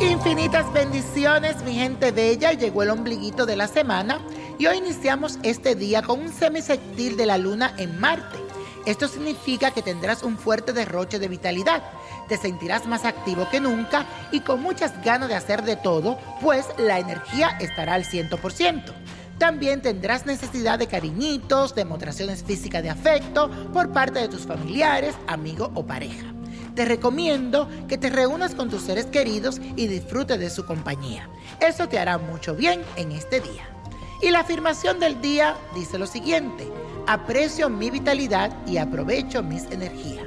Infinitas bendiciones, mi gente bella. Llegó el ombliguito de la semana y hoy iniciamos este día con un semisectil de la luna en Marte. Esto significa que tendrás un fuerte derroche de vitalidad, te sentirás más activo que nunca y con muchas ganas de hacer de todo, pues la energía estará al 100%. También tendrás necesidad de cariñitos, demostraciones físicas de afecto por parte de tus familiares, amigos o pareja. Te recomiendo que te reúnas con tus seres queridos y disfrutes de su compañía. Eso te hará mucho bien en este día. Y la afirmación del día dice lo siguiente, aprecio mi vitalidad y aprovecho mis energías.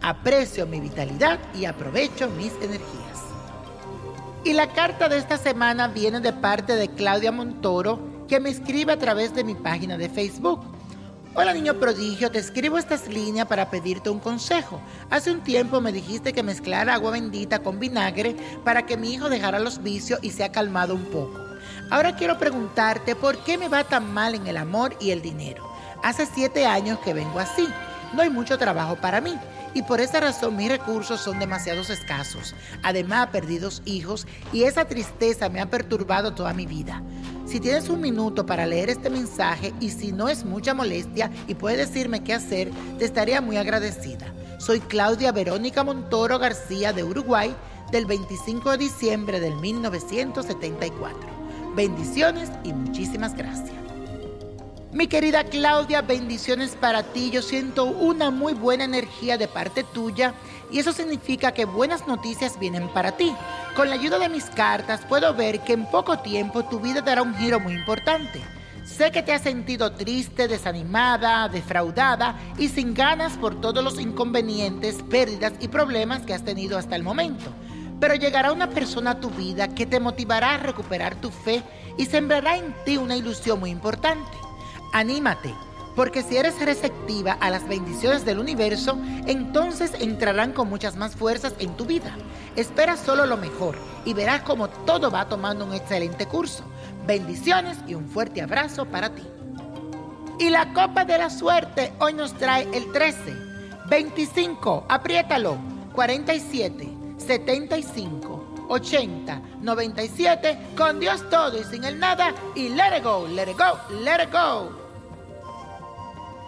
Aprecio mi vitalidad y aprovecho mis energías. Y la carta de esta semana viene de parte de Claudia Montoro, que me escribe a través de mi página de Facebook. Hola niño prodigio, te escribo estas líneas para pedirte un consejo. Hace un tiempo me dijiste que mezclara agua bendita con vinagre para que mi hijo dejara los vicios y se ha calmado un poco. Ahora quiero preguntarte por qué me va tan mal en el amor y el dinero. Hace siete años que vengo así. No hay mucho trabajo para mí y por esa razón mis recursos son demasiados escasos. Además, he perdido hijos y esa tristeza me ha perturbado toda mi vida. Si tienes un minuto para leer este mensaje y si no es mucha molestia y puedes decirme qué hacer, te estaría muy agradecida. Soy Claudia Verónica Montoro García de Uruguay del 25 de diciembre del 1974. Bendiciones y muchísimas gracias. Mi querida Claudia, bendiciones para ti. Yo siento una muy buena energía de parte tuya y eso significa que buenas noticias vienen para ti. Con la ayuda de mis cartas puedo ver que en poco tiempo tu vida dará un giro muy importante. Sé que te has sentido triste, desanimada, defraudada y sin ganas por todos los inconvenientes, pérdidas y problemas que has tenido hasta el momento. Pero llegará una persona a tu vida que te motivará a recuperar tu fe y sembrará en ti una ilusión muy importante. Anímate, porque si eres receptiva a las bendiciones del universo, entonces entrarán con muchas más fuerzas en tu vida. Espera solo lo mejor y verás como todo va tomando un excelente curso. Bendiciones y un fuerte abrazo para ti. Y la copa de la suerte hoy nos trae el 13, 25, apriétalo, 47, 75, 80, 97, con Dios todo y sin el nada, y let it go, let it go, let it go.